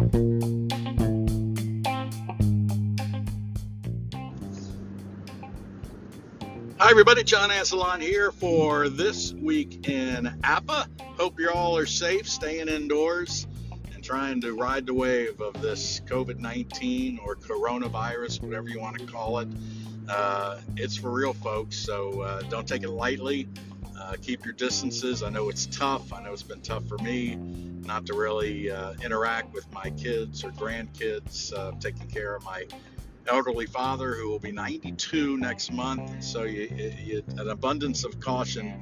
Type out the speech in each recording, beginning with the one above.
Hi, everybody. John Ansalon here for this week in APBA. Hope you all are safe, staying indoors, and trying to ride the wave of this COVID 19 or coronavirus, whatever you want to call it. Uh, it's for real, folks, so uh, don't take it lightly. Uh, keep your distances. I know it's tough. I know it's been tough for me not to really uh, interact with my kids or grandkids, uh, taking care of my elderly father who will be 92 next month. So you, you, an abundance of caution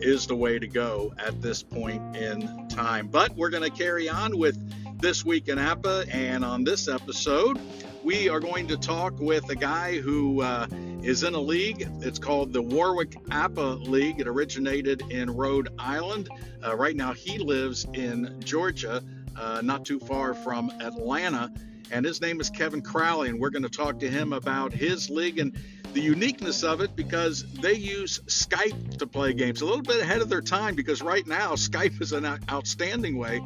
is the way to go at this point in time. But we're going to carry on with this week in APBA. and on this episode, we are going to talk with a guy who uh, is in a league. It's called the Warwick APBA League. It originated in Rhode Island. Uh, right now, he lives in Georgia, uh, not too far from Atlanta and his name is Kevin Crowley, and we're going to talk to him about his league and the uniqueness of it because they use Skype to play games a little bit ahead of their time because right now Skype is an outstanding way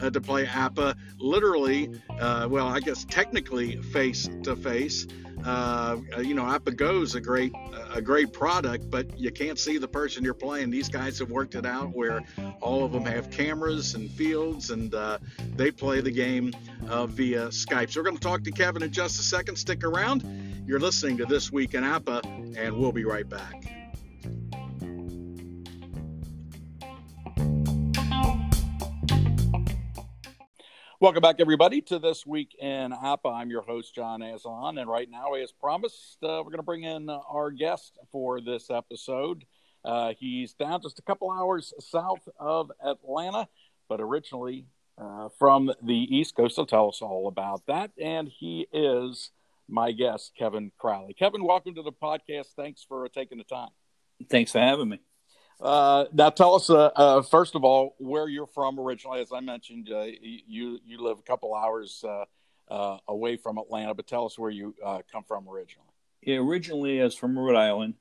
uh, to play APBA literally, uh, well, I guess technically face to face. Uh, you know, APBA Go is a great a great product, but you can't see the person you're playing. These guys have worked it out where all of them have cameras and fields, and uh, they play the game uh, via Skype. So we're going to talk to Kevin in just a second. Stick around. You're listening to This Week in APBA, and we'll be right back. Welcome back, everybody, to this week in APBA. I'm your host, John Azon, and right now, as promised, uh, we're going to bring in our guest for this episode. Uh, he's down just a couple hours south of Atlanta, but originally uh, from the East Coast. He'll tell us all about that, and he is my guest, Kevin Crowley. Kevin, welcome to the podcast. Thanks for taking the time. Thanks for having me. Uh, now, tell us uh, uh, first of all where you're from originally. As I mentioned, uh, you you live a couple hours uh, uh, away from Atlanta, but tell us where you come from originally. Yeah, originally, I was from Rhode Island,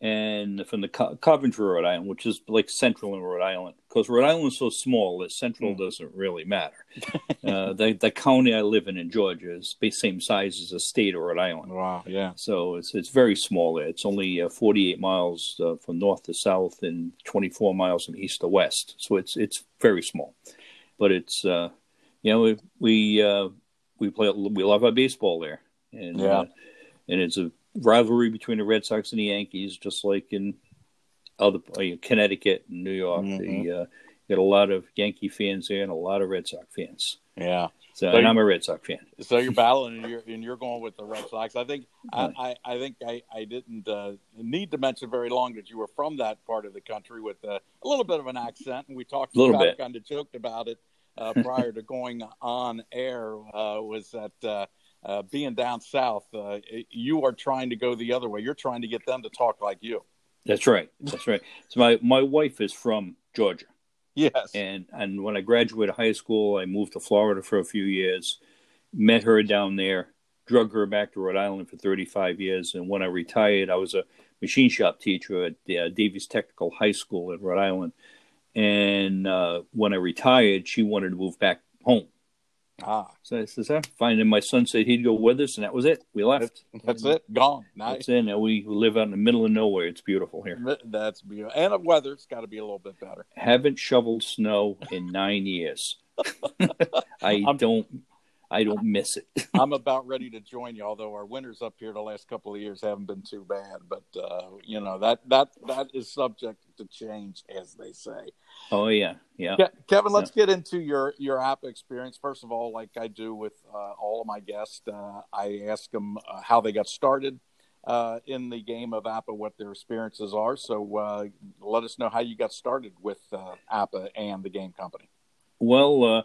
and from the Co- Coventry, Rhode Island, which is like central in Rhode Island, because Rhode Island is so small that central mm. doesn't really matter. uh, the the county I live in in Georgia is the same size as the state of Rhode Island. Wow, yeah. So it's it's very small there. It's only uh, 48 miles uh, from north to south and 24 miles from east to west. So it's it's very small, but it's uh, you know we we uh, we play we love our baseball there, and yeah. Uh, and it's a rivalry between the Red Sox and the Yankees, just like in other uh, Connecticut and New York. Mm-hmm. The, uh, got a lot of Yankee fans there and a lot of Red Sox fans. Yeah. So, so and I'm a Red Sox fan. So you're battling and you're and you're going with the Red Sox. I think I, I, I think I, I didn't uh, need to mention very long that you were from that part of the country with a, a little bit of an accent, and we talked a little bit, kind of joked about it uh, prior to going on air. Uh, was that uh, being down south, uh, you are trying to go the other way. You're trying to get them to talk like you. That's right. That's right. So my my wife is from Georgia. Yes. And and when I graduated high school, I moved to Florida for a few years. Met her down there. Drug her back to Rhode Island for 35 years. And when I retired, I was a machine shop teacher at the, uh, Davies Technical High School in Rhode Island. And uh, when I retired, she wanted to move back home. Ah. So I says, fine. And my son said he'd go with us, and that was it. We left. That's it. Gone. Nice. That's it. Now we live out in the middle of nowhere. It's beautiful here. That's beautiful. And the weather's got to be a little bit better. Haven't shoveled snow in nine years. I I'm, don't I don't miss it. I'm about ready to join you, although our winters up here the last couple of years haven't been too bad. But uh, you know that that that is subject to change, as they say. Oh yeah, yeah. Ke- Kevin, let's yeah. get into your your app experience. First of all, like I do with uh, all of my guests, uh, I ask them uh, how they got started. Uh, in the game of APBA, what their experiences are. So, uh, let us know how you got started with APBA and the game company. Well,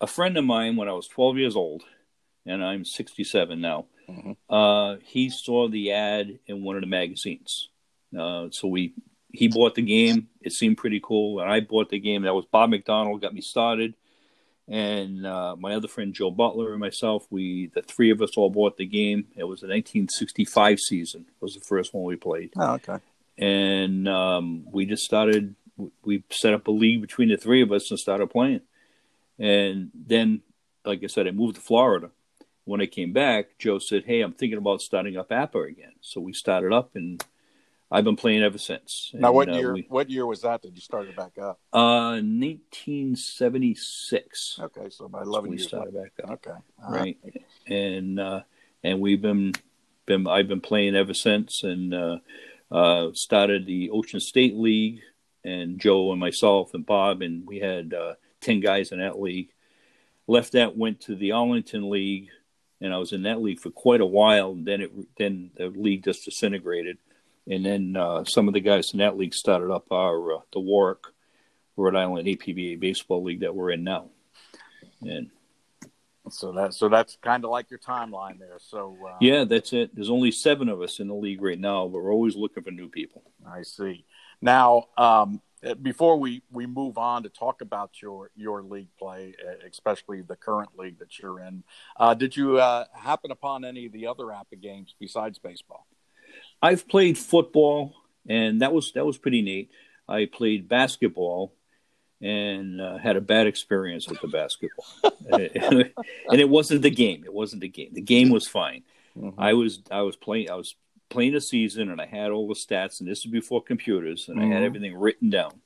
a friend of mine when I was 12 years old, and I'm 67 now. Mm-hmm. Uh, he saw the ad in one of the magazines. Uh, so we he bought the game. It seemed pretty cool, and I bought the game. That was Bob McDonald got me started, and uh, my other friend Joe Butler and myself. We the three of us all bought the game. It was the 1965 season. Was the first one we played. Oh, okay. And um, we just started. We set up a league between the three of us and started playing. And then like I said, I moved to Florida. When I came back, Joe said, "Hey, I'm thinking about starting up APBA again." So we started up, and I've been playing ever since. Now, and, what uh, year? we- what year was that that you started back up? uh, 1976. Okay, so about So eleven we years. started later. back up. Okay, all right and uh and we've been been i've been playing ever since and uh uh started the ocean state league and joe and myself and bob and we had uh 10 guys in that league left that went to the arlington league and i was in that league for quite a while and then it then the league just disintegrated and then uh some of the guys in that league started up our uh, the warwick rhode island apba baseball league that we're in now and So that so that's kind of like your timeline there. So uh, Yeah, that's it. There's only seven of us in the league right now, but we're always looking for new people. I see. Now, um, before we, we move on to talk about your your league play, uh, especially the current league that you're in, uh, did you uh, happen upon any of the other APBA games besides baseball? I've played football, and that was that was pretty neat. I played basketball, and uh, had a bad experience with the basketball, and it wasn't the game. It wasn't the game. The game was fine. I was I was playing I was playing a season, and I had all the stats, and this is before computers, and I had Mhm. everything written down.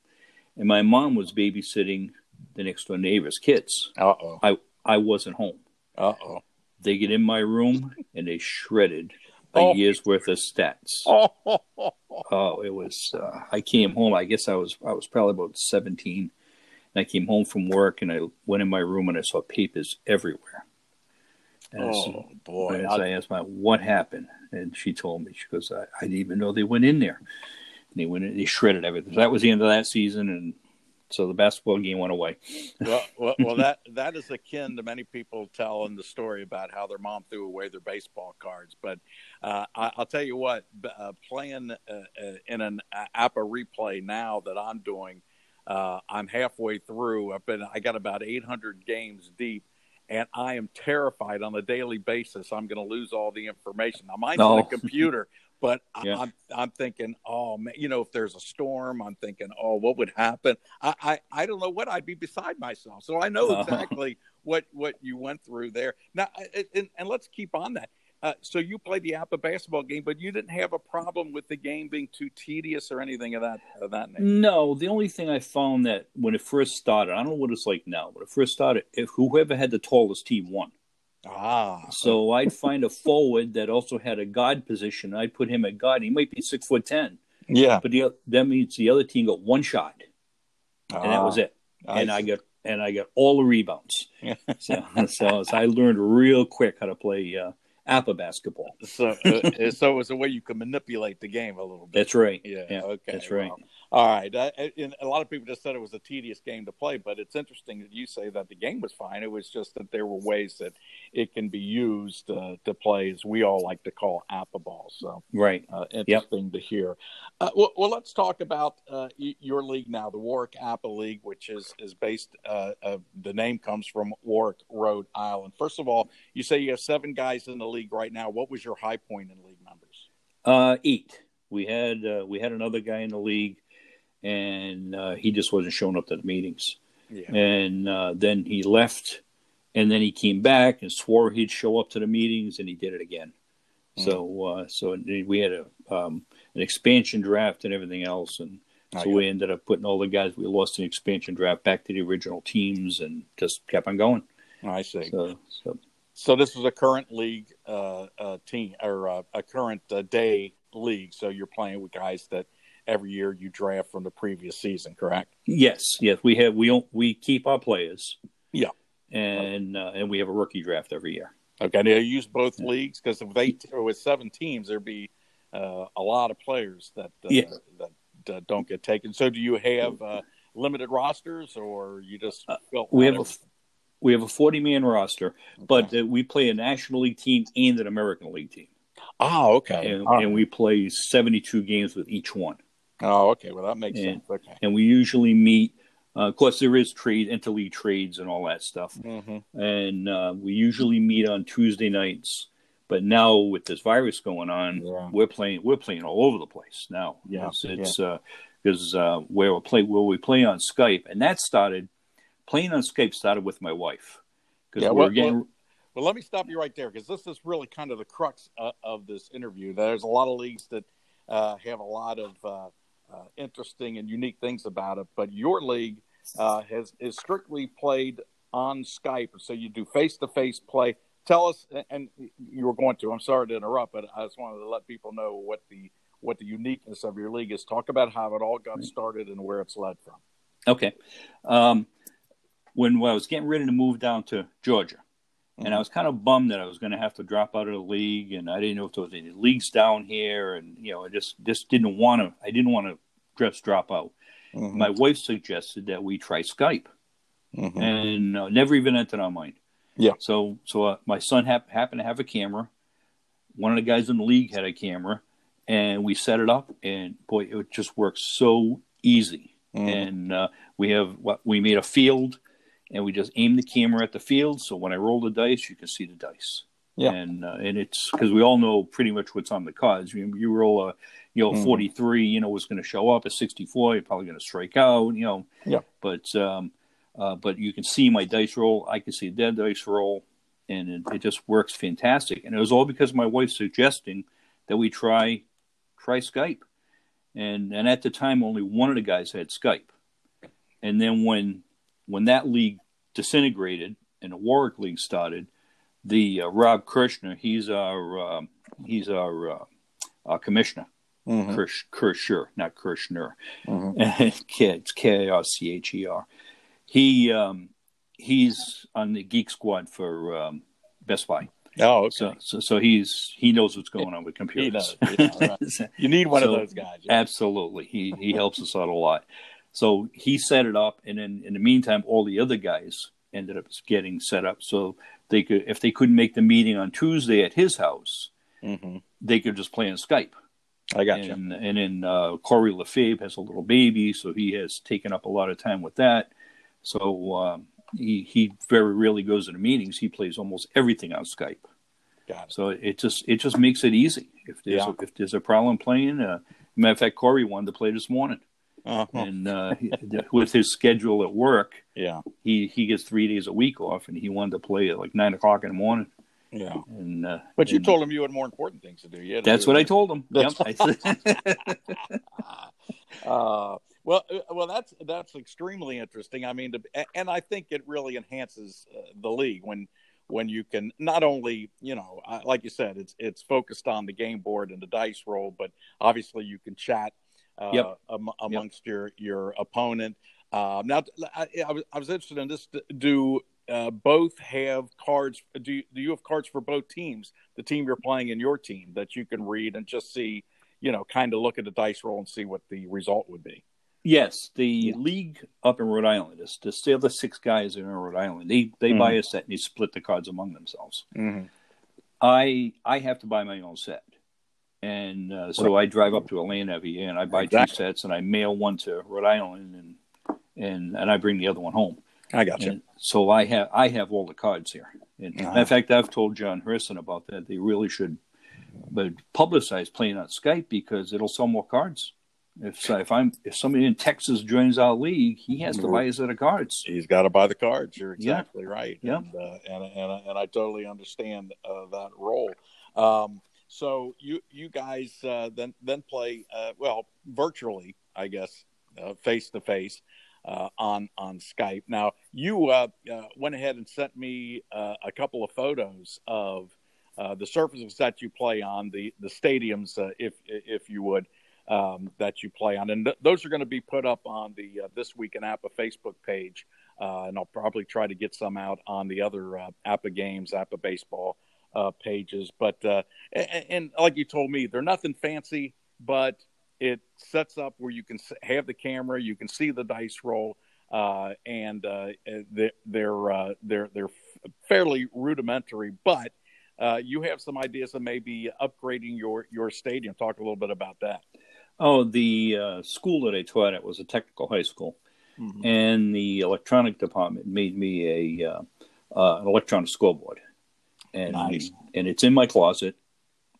And my mom was babysitting the next door neighbor's kids. Uh oh. I wasn't home. Uh oh. They get in my room and they shredded a Oh. year's worth of stats. Oh. Oh, it was. Uh, I came home. I guess I was. I was probably about seventeen. And I came home from work and I went in my room and I saw papers everywhere. And Oh boy. and I asked my what happened, and she told me. She goes, I, "I didn't even know they went in there. And they went. In, they shredded everything. So that was the end of that season, and so the basketball game went away. well, well, well, that that is akin to many people telling the story about how their mom threw away their baseball cards. But uh, I, I'll tell you what, uh, playing uh, uh, in an APBA replay now that I'm doing, uh, I'm halfway through. I've been, I got about 800 games deep. And I am terrified on a daily basis. I'm going to lose all the information. Now, mine's on Oh. the computer, but Yeah. I'm I'm thinking, oh man, you know, if there's a storm, I'm thinking, oh, what would happen? I, I, I don't know what I'd be beside myself. So I know exactly what what you went through there. Now, and, and let's keep on that. Uh, so you played the APBA basketball game, but you didn't have a problem with the game being too tedious or anything of that of that nature. No, the only thing I found that when it first started, I don't know what it's like now, but it first started, if whoever had the tallest team won. Ah, So I'd find a forward that also had a guard position. I'd put him at guard. He might be six foot ten, yeah, but the, that means the other team got one shot, and that was it. and I got and I got all the rebounds. So, so, so I learned real quick how to play uh, APBA basketball. so uh, so it was a way you could manipulate the game a little bit. That's right. Yeah, Yeah, okay, that's right. All right. Uh, and a lot of people just said it was a tedious game to play, but it's interesting that you say that the game was fine. It was just that there were ways that it can be used uh, to play, as we all like to call APBA ball. So Right. uh, interesting to hear. Uh, well, well, let's talk about uh, your league now, the Warwick APBA League, which is is based. Uh, uh, the name comes from Warwick, Rhode Island. First of all, you say you have seven guys in the league right now. What was your high point in league numbers? Uh, eight. We had uh, we had another guy in the league, and uh, he just wasn't showing up to the meetings. Yeah. And uh, then he left, and then he came back and swore he'd show up to the meetings, and he did it again. Mm. So uh, so we had a um, an expansion draft and everything else, and so we ended up putting all the guys we lost in expansion draft back to the original teams, and just kept on going. I see. So so So this is a current league uh, uh, team or uh, a current uh, day league. So you're playing with guys that every year you draft from the previous season, correct? yes, yes, we have we don't we keep our players. Yeah. And uh, and we have a rookie draft every year. Okay. You use both leagues because if they with seven teams, there'd be uh, a lot of players that uh, Yeah. that uh, don't get taken. So do you have uh, limited rosters, or you just Uh, We have a we have a forty man roster, Okay. but uh, we play a National League team and an American League team, oh, okay. and, right. and we play seventy two games with each one. Oh, okay. Well, that makes and- sense. Okay. And we usually meet. Uh, of course, there is trade, interleague trades, and all that stuff. hmm And uh, we usually meet on Tuesday nights. But now with this virus going on, Yeah. we're playing. We're playing all over the place now. Yeah, it's it's because uh, where we play where we play on Skype, and that started playing on Skype started with my wife, because Yeah, we're well- getting. well- Well, let me stop you right there because this is really kind of the crux uh, of this interview. There's a lot of leagues that uh, have a lot of uh, interesting and unique things about it, but your league uh, has is strictly played on Skype, so you do face to face play. Tell us, and you were going to. I'm sorry to interrupt, but I just wanted to let people know what the what the uniqueness of your league is. Talk about how it all got started and where it's led from. Okay. Um, when I was getting ready to move down to Georgia, and I was kind of bummed that I was going to have to drop out of the league, and I didn't know if there was any leagues down here, and you know, I just just didn't want to. I didn't want to just drop out. Mhm. My wife suggested that we try Skype, Mhm. and uh, never even entered our mind. Yeah. So so uh, my son hap- happened to have a camera. One of the guys in the league had a camera, and we set it up, and boy, it just works so easy. Mhm. And uh, we have what we made a field, and we just aim the camera at the field. So when I roll the dice, you can see the dice. Yeah. And uh, and it's because we all know pretty much what's on the cards. You, you roll a you know Mhm. 43, you know what's going to show up. A 64, you're probably going to strike out. You know. Yeah. But um, uh, but you can see my dice roll. I can see their dice roll, and it, it just works fantastic. And it was all because of my wife suggesting that we try try Skype. And and at the time, only one of the guys had Skype. And then when when that league disintegrated and the Warwick League started, the uh, Rob Kirshner, he's our um he's our uh, uh, commissioner. Mhm. Kirsch, Kirscher, not Kirshner. Mhm. K- it's K I R C H E R. He um, he's on the Geek Squad for um, Best Buy. Oh, okay. So, so so he's he knows what's going on with computers. knows, yeah, you need one so- of those guys. yeah. Absolutely, he he helps us out a lot. So he set it up, and then in the meantime, all the other guys ended up getting set up so they could, if they couldn't make the meeting on Tuesday at his house, Mhm. they could just play on Skype. I got you. And, and then uh, Corey Lefebvre has a little baby, so he has taken up a lot of time with that. So um, he he very rarely goes to the meetings. He plays almost everything on Skype. Got it. So it just it just makes it easy. If there's Yeah. a, if there's a problem playing, uh, matter of fact, Corey wanted to play this morning, Uh-huh. and uh, with his schedule at work, Yeah. he he gets three days a week off, and he wanted to play at like nine o'clock in the morning. Yeah. And uh, But you and told him you had more important things to do. You had to that's do what I told him. Yep. That's- I Uh, well, uh, well, that's that's extremely interesting. I mean, to, and I think it really enhances uh, the league when when you can not only you know, uh, like you said, it's it's focused on the game board and the dice roll, but obviously you can chat uh, Yep. am, amongst your your opponent. Um, now, I, I, was, I was interested in this. Do uh, both have cards? Do you, do you have cards for both teams? The team you're playing and your team that you can read and just see you know, kind of look at the dice roll and see what the result would be. Yes, the Yeah. league up in Rhode Island is the still the six guys in Rhode Island. They they Mhm. buy a set and they split the cards among themselves. Mm-hmm. I I have to buy my own set, and uh, so I drive up to Atlanta every year and I buy Exactly. two sets and I mail one to Rhode Island and and and I bring the other one home. I got you. And so I have I have all the cards here. And Uh-huh. In fact, I've told John Herson about that. They really should, but publicize playing on Skype because it'll sell more cards. If so, if I'm if somebody in Texas joins our league, he has to buy a set of cards. He's got to buy the cards. You're Yeah. exactly right. Yeah. And, uh, and, and, and I totally understand uh, that role. Um, so you you guys uh, then then play uh, well virtually, I guess, face to face on on Skype. Now you uh, uh, went ahead and sent me uh, a couple of photos of the surfaces that you play on, the the stadiums, if if you would. Um, that you play on, and th- those are going to be put up on the this week in APBA Facebook page, and I'll probably try to get some out on the other APBA games, APBA baseball uh, pages. But uh, and, and like you told me, they're nothing fancy, but it sets up where you can have the camera, you can see the dice roll, uh, and uh, they're they're, uh, they're they're fairly rudimentary, but uh, you have some ideas of maybe upgrading your your stadium. Talk a little bit about that. Oh, the uh, school that I taught at was a technical high school, Mhm. and the electronic department made me a uh, uh, an electronic scoreboard, and Nice. and it's in my closet.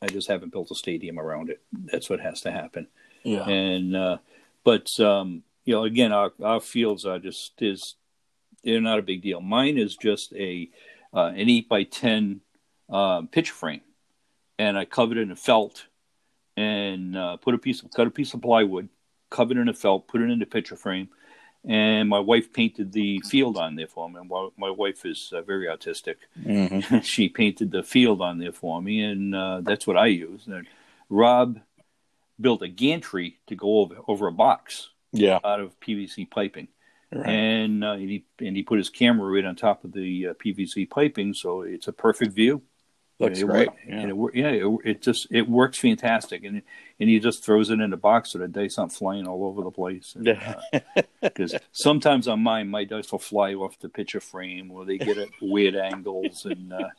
I just haven't built a stadium around it. That's what has to happen. Yeah. And uh, but um, you know, again, our our fields are just is they're not a big deal. Mine is just a uh, an eight by ten uh, picture frame, and I covered it in felt, and uh, put a piece of cut a piece of plywood, covered it in a felt, put it in the picture frame, and my wife painted the field on there for me. And my wife is uh, very artistic. Mm-hmm. she painted the field on there for me, and uh, that's what I use. And Rob built a gantry to go over over a box, yeah, out of PVC piping. Right. And uh, he and he put his camera right on top of the uh, PVC piping, so it's a perfect view. Looks it great. yeah, it, yeah it, it, just it works fantastic, and and he just throws it in a box so the dice aren't flying all over the place. Because uh, sometimes on mine, my dice will fly off the picture frame, or they get at weird angles, and uh,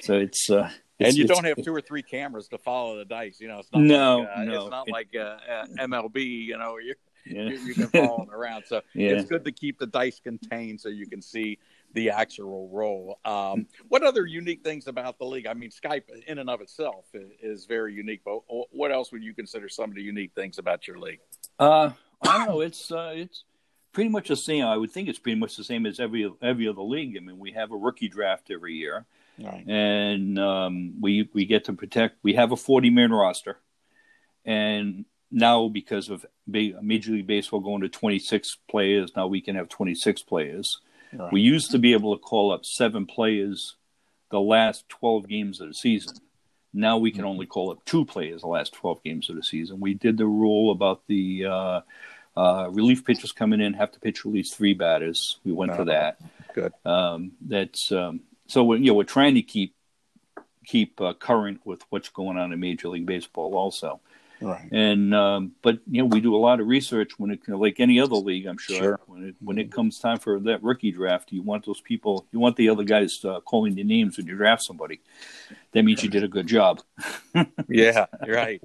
so it's. Uh, and you don't have two or three cameras to follow the dice. You know, it's not no, like, uh, no. it's not like uh, uh, MLB. You know, you yeah. you, you can follow them around. So yeah. it's good to keep the dice contained so you can see the actual role. Um, what other unique things about the league? I mean, Skype in and of itself is, very unique. But what else would you consider some of the unique things about your league? Uh, I don't know. It's uh, it's pretty much the same. I would think it's pretty much the same as every every other league. I mean, we have a rookie draft every year, right. and um, we we get to protect. We have a forty man roster, and now because of Major League Baseball going to twenty six players, now we can have twenty six players. Right. We used to be able to call up seven players the last 12 games of the season. Now we can only call up two players the last 12 games of the season. We did the rule about the uh, uh, relief pitchers coming in have to pitch at least three batters. We went for that. Good. Um, that's um, so. We're, you know, we're trying to keep keep uh, current with what's going on in Major League Baseball, also. Right. And um, but you know we do a lot of research when it like any other league, I'm sure. sure. When it when it comes time for that rookie draft, you want those people, you want the other guys uh, calling the names when you draft somebody. That means you did a good job. yeah, right.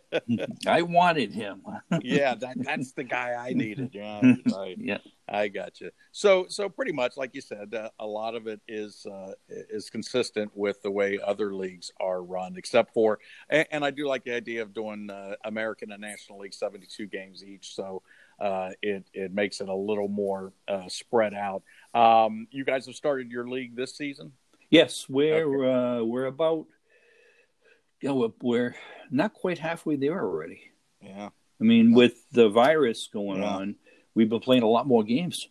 I wanted him. yeah, that, that's the guy I needed. Yeah, right. Yeah. I got you. So, so pretty much, like you said, uh, a lot of it is uh, is consistent with the way other leagues are run, except for, and, and I do like the idea of doing uh, American and National League seventy two games each, so uh, it it makes it a little more uh, spread out. Um, you guys have started your league this season. Yes, we're okay. Uh, we're about, you know, we're not quite halfway there already. Yeah, I mean, with the virus going yeah. on we've been playing a lot more games.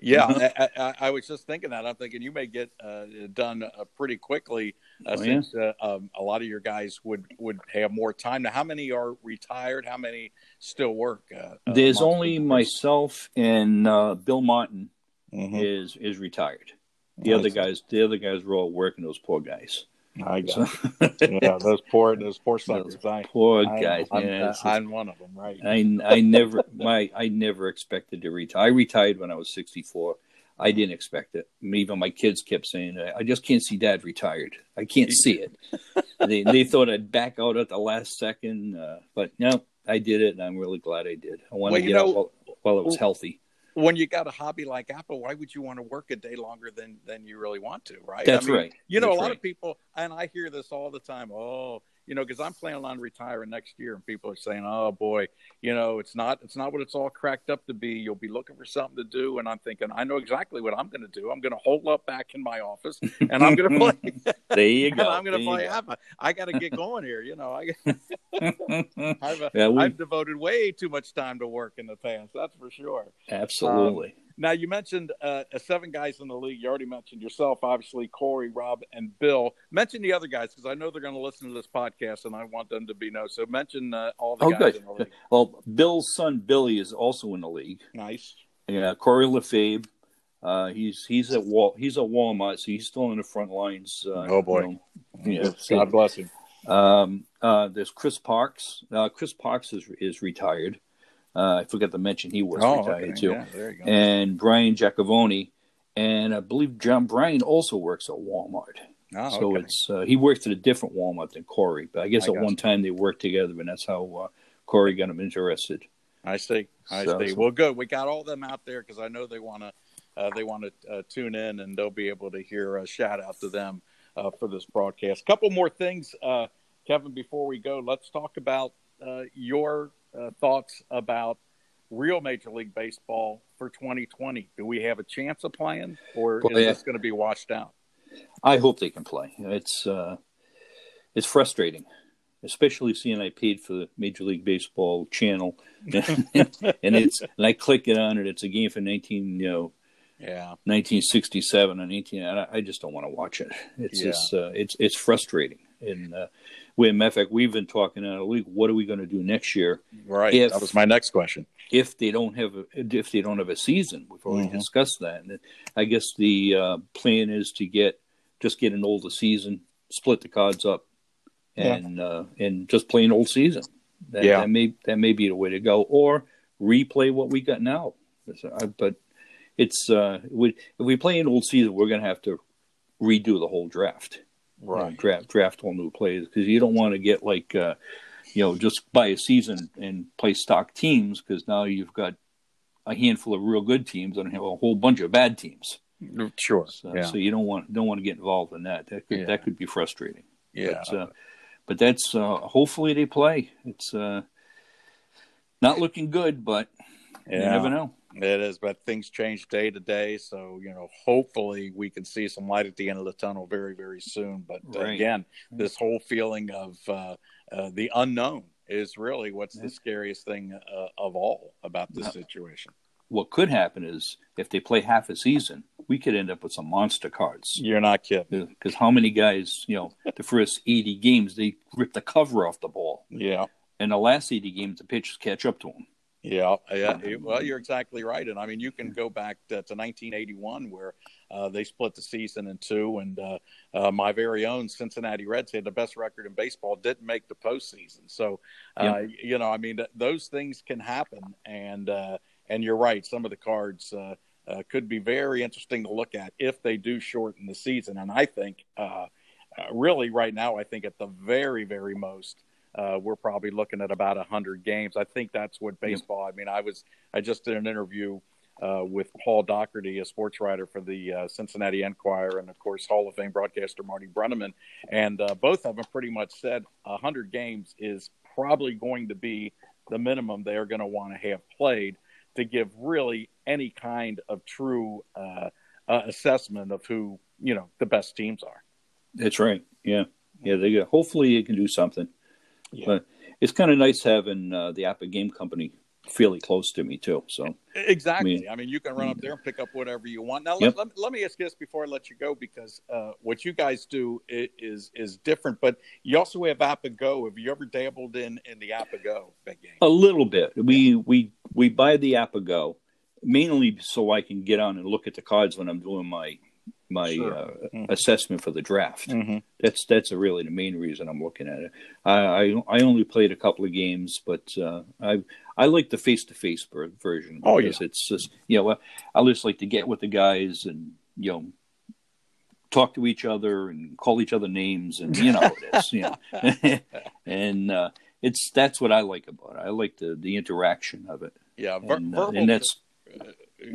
Yeah, I, I, I, was just thinking that. I'm thinking you may get uh, done uh, pretty quickly uh, oh, since uh, um, a lot of your guys would would have more time. Now, how many are retired? How many still work? Uh, uh, There's only myself and Bill Martin mm-hmm. is is retired. The other guys, the other guys were all working. Those poor guys. I got yeah, those poor those poor suckers. Those I, poor guys. I'm, I'm, I'm, one of them, right? I I never my I never expected to retire. I retired when I was 64. I didn't expect it. Even my kids kept saying, "I just can't see Dad retired. I can't see it." they they thought I'd back out at the last second, uh, but no, I did it, and I'm really glad I did. I wanted well, to get know, out while, while it was healthy when you got a hobby like APBA, why would you want to work a day longer than than you really want to, right? That's I mean, right. You know, That's a lot right. of people, and I hear this all the time. Oh, you know, because I'm planning on retiring next year, and people are saying, "Oh boy, you know, it's not it's not what it's all cracked up to be. You'll be looking for something to do." And I'm thinking, I know exactly what I'm going to do. I'm going to hold up back in my office, and I'm going to play. there you go. I'm going to play APBA. I got to get going here. You know, I I've, uh, yeah, we... I've devoted way too much time to work in the past. That's for sure. Absolutely. Um, now you mentioned uh, seven guys in the league. You already mentioned yourself, obviously Corey, Rob, and Bill. Mention the other guys because I know they're going to listen to this podcast, and I want them to be know. So mention uh, all the oh, guys good. in the league. Well, Bill's son Billy is also in the league. Nice. Yeah, Corey Lefebvre. Uh, he's he's at Wal he's at Walmart, so he's still in the front lines. Uh, oh boy, you know, yeah, God bless him. Um, uh, there's Chris Parks. Uh, Chris Parks is is retired. Uh, I forgot to mention he was oh, retired okay. too. Yeah, and Brian Giacavone, and I believe John Brian also works at Walmart. Oh, so okay. it's uh, he works at a different Walmart than Corey, but I guess I at one you. time they worked together, and that's how uh, Corey got him interested. I see. I so, see. So. Well, good. We got all them out there because I know they want to uh, they want to uh, tune in and they'll be able to hear a shout out to them uh, for this broadcast. A couple more things, uh, Kevin, before we go. Let's talk about uh, your uh, thoughts about real Major League Baseball for 2020. Do we have a chance of playing, or well, is yeah. this going to be washed out? I hope they can play. It's uh, it's frustrating, especially seeing I paid for the Major League Baseball channel, and it's and I click it on it. It's a game for nineteen, you know, yeah, nineteen sixty seven and eighteen. I, I, just don't want to watch it. It's yeah. just uh, it's it's frustrating. And uh, we, matter of fact, we've been talking out of league. What are we going to do next year? Right. If, that was my next question. If they don't have a, if they don't have a season, we've already mm-hmm. discussed that. And I guess the uh, plan is to get just get an older season, split the cards up, and yeah. uh, and just play an old season. That, yeah, that may that may be the way to go, or replay what we got now. But it's uh, we, if we play an old season, we're going to have to redo the whole draft, right? You know, draft draft whole new players because you don't want to get like uh, you know just buy a season and play stock teams because now you've got a handful of real good teams and have a whole bunch of bad teams. Sure. So, yeah. so you don't want don't want to get involved in that. That could yeah. that could be frustrating. Yeah. But, uh, but that's uh, hopefully they play. It's uh, not looking good, but yeah. you never know. It is, but things change day to day. So you know, hopefully we can see some light at the end of the tunnel very, very soon. But right. again, this whole feeling of uh, uh, the unknown is really what's the scariest thing uh, of all about this situation what could happen is if they play half a season, we could end up with some monster cards. You're not kidding. Because how many guys, you know, the first 80 games, they rip the cover off the ball. Yeah. And the last 80 games, the pitchers catch up to them. Yeah, yeah. Well, you're exactly right, and I mean, you can go back to, to 1981 where uh, they split the season in two, and uh, uh, my very own Cincinnati Reds had the best record in baseball, didn't make the postseason. So, uh, you know, I mean, th- those things can happen, and uh, and you're right, some of the cards uh, uh, could be very interesting to look at if they do shorten the season. And I think, really, right now, I think at the very, very most, uh, we're probably looking at about 100 games. I think that's what baseball. I mean, I was I just did an interview uh, with Paul Daugherty, a sports writer for the uh, Cincinnati Enquirer, and of course Hall of Fame broadcaster Marty Brennaman, and uh, both of them pretty much said 100 games is probably going to be the minimum they are going to want to have played to give really any kind of true uh, uh, assessment of who you know the best teams are. That's right. Yeah, yeah. They hopefully it can do something. Yeah. But it's kind of nice having uh, the APBA Game Company fairly close to me too. So exactly. I mean, I mean, you can run up there and pick up whatever you want. Now, yep. let, let, let, me ask you this before I let you go, because uh, what you guys do is is different. But you also have APBA Go. Have you ever dabbled in in the APBA Go game? A little bit. We we we buy the APBA Go mainly so I can get on and look at the cards when I'm doing my my sure. uh, mm-hmm. assessment for the draft. Mm-hmm. That's that's a really the main reason I'm looking at it. I I, I only played a couple of games, but uh, I I like the face to face version. Oh yeah, it's just you know I just like to get with the guys and you know talk to each other and call each other names and you know it is you know and uh, it's that's what I like about it. I like the the interaction of it. Yeah, ver- and, uh, and that's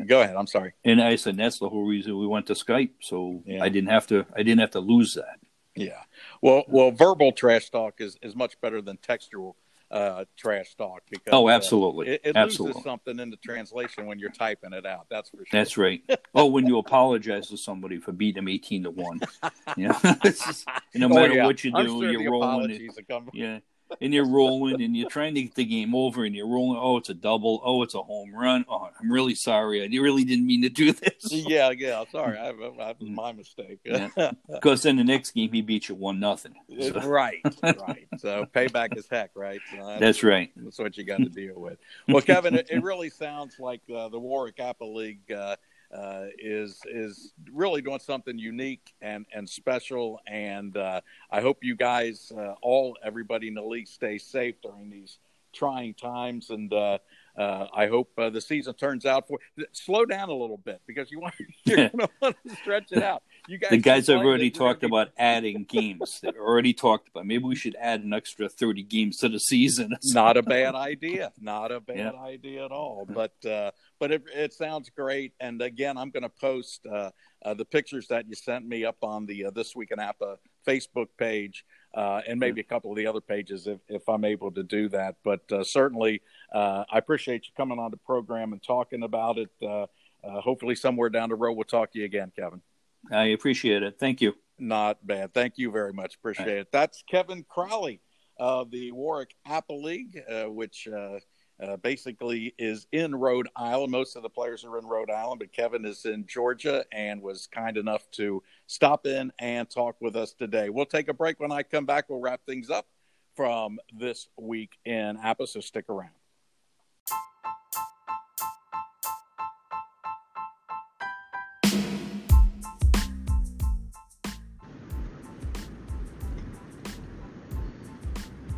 go ahead. I'm sorry. And I said that's the whole reason we went to Skype, so yeah. I didn't have to. I didn't have to lose that. Yeah. Well, well, verbal trash talk is is much better than textual uh, trash talk because oh, absolutely, uh, it, it absolutely. loses something in the translation when you're typing it out. That's for sure. That's right. oh, when you apologize to somebody for beating them eighteen to one, you know, no oh, matter oh, yeah. what you do, sure you're rolling. It, yeah, and you're rolling and you're trying to get the game over and you're rolling. Oh, it's a double. Oh, it's a home run. Oh, I'm really sorry. I really didn't mean to do this. Yeah, yeah. Sorry, I, I, my mistake. yeah. Because then the next game he beat you one nothing. So. Right, right. So payback is heck, right? So that's, that's, right. That's what you got to deal with. Well, Kevin, it, it really sounds like uh, the Warwick APBA League. Uh, uh, is is really doing something unique and and special. And uh, I hope you guys, uh, all everybody in the league, stay safe during these trying times. And uh, uh, I hope uh, the season turns out for. Slow down a little bit because you want you're going to want to stretch it out. You guys the guys have already talked about adding games. They've already talked about maybe we should add an extra thirty games to the season. Not a bad idea. Not a bad yeah. idea at all. But uh, but it, it, sounds great. And again, I'm going to post uh, uh, the pictures that you sent me up on the uh, This Week in APBA Facebook page. Uh, and maybe a couple of the other pages if, if I'm able to do that. But uh, certainly, uh, I appreciate you coming on the program and talking about it. hopefully, somewhere down the road, we'll talk to you again, Kevin. I appreciate it. Thank you. Not bad. Thank you very much. Appreciate right. it. That's Kevin Crowley of the Warwick APBA League, uh, which uh, basically is in Rhode Island. Most of the players are in Rhode Island, but Kevin is in Georgia and was kind enough to stop in and talk with us today. We'll take a break. When I come back, we'll wrap things up from this week in APBA, so stick around.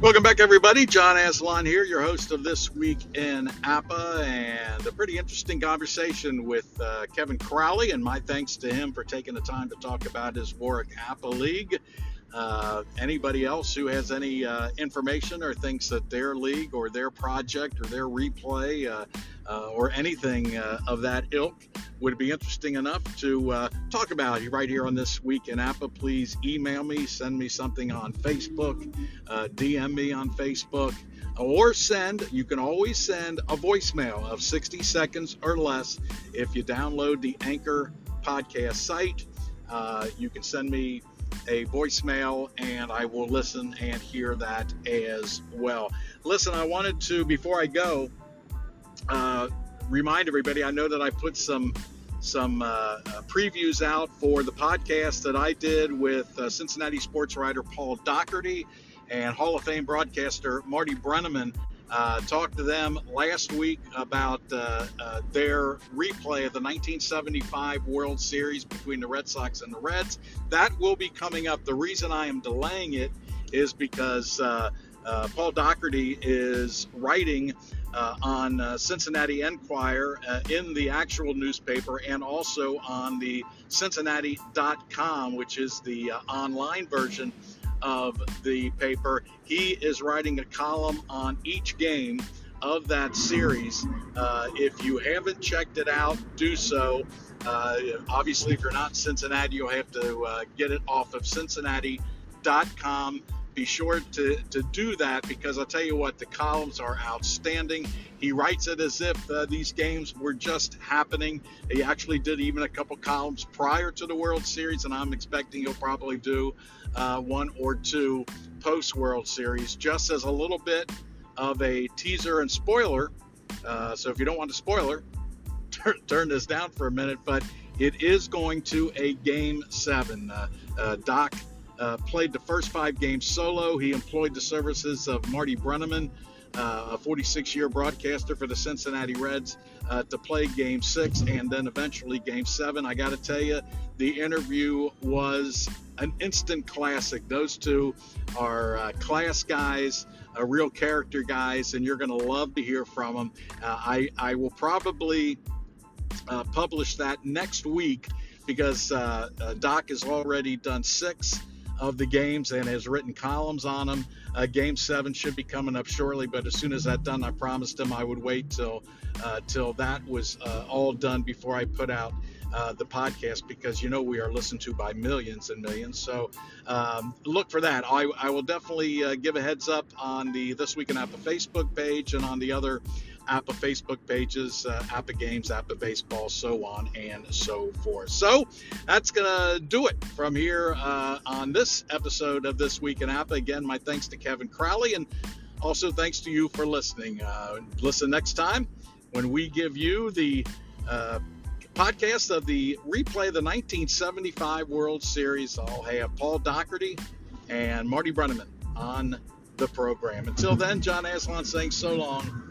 Welcome back, everybody. John Aslan here, your host of This Week in APBA, and a pretty interesting conversation with uh, Kevin Crowley. And my thanks to him for taking the time to talk about his Warwick APBA League. Uh, anybody else who has any uh, information or thinks that their league or their project or their replay uh, uh or anything uh, of that ilk would be interesting enough to uh, talk about right here on this week in APBA, please email me, send me something on Facebook, DM me on Facebook, or send, you can always send a voicemail of 60 seconds or less if you download the Anchor podcast site. you can send me a voicemail and I will listen and hear that as well. Listen, I wanted to, before I go, uh, remind everybody I know that I put some some uh, uh, previews out for the podcast that I did with uh, Cincinnati sports writer Paul Daugherty and Hall of Fame broadcaster Marty Brennaman uh, talked to them last week about uh, uh, their replay of the 1975 World Series between the Red Sox and the Reds. That will be coming up. The reason I am delaying it is because uh, uh, Paul Daugherty is writing uh, on Cincinnati Enquirer in the actual newspaper and also on the Cincinnati.com, which is the online version of the paper. He is writing a column on each game of that series. Uh, if you haven't checked it out, do so. Uh, obviously, if you're not in Cincinnati, you'll have to uh, get it off of Cincinnati.com be sure to, to do that because I'll tell you what, the columns are outstanding. He writes it as if uh, these games were just happening. He actually did even a couple columns prior to the World Series, and I'm expecting he'll probably do uh, one or two post World Series just as a little bit of a teaser and spoiler. Uh, so if you don't want a spoiler, turn, turn this down for a minute, but it is going to a game seven. Uh, uh, Doc uh, played the first five games solo. He employed the services of Marty Brennaman, uh, a 46 year broadcaster for the Cincinnati Reds, uh, to play game six and then eventually game seven. I got to tell you, the interview was an instant classic. Those two are uh, class guys. Uh, real character guys, and you're going to love to hear from them. Uh, I, I will probably publish that next week because Doc has already done six of the games and has written columns on them. Uh, game seven should be coming up shortly, but as soon as that's done, I promised him I would wait till uh, till that was uh, all done before I put out uh, the podcast because you know we are listened to by millions and millions. So um, look for that. I, I will definitely uh, give a heads up on the This Week in APBA Facebook page and on the other APBA Facebook pages, uh, APBA Games, APBA Baseball, so on and so forth. So that's going to do it from here uh, on this episode of This Week in APBA. Again, my thanks to Kevin Crowley and also thanks to you for listening. Uh, listen next time when we give you the uh, podcast of the replay of the 1975 World Series. I'll have Paul Daugherty and Marty Brennaman on the program. Until then, John Aslan saying so long.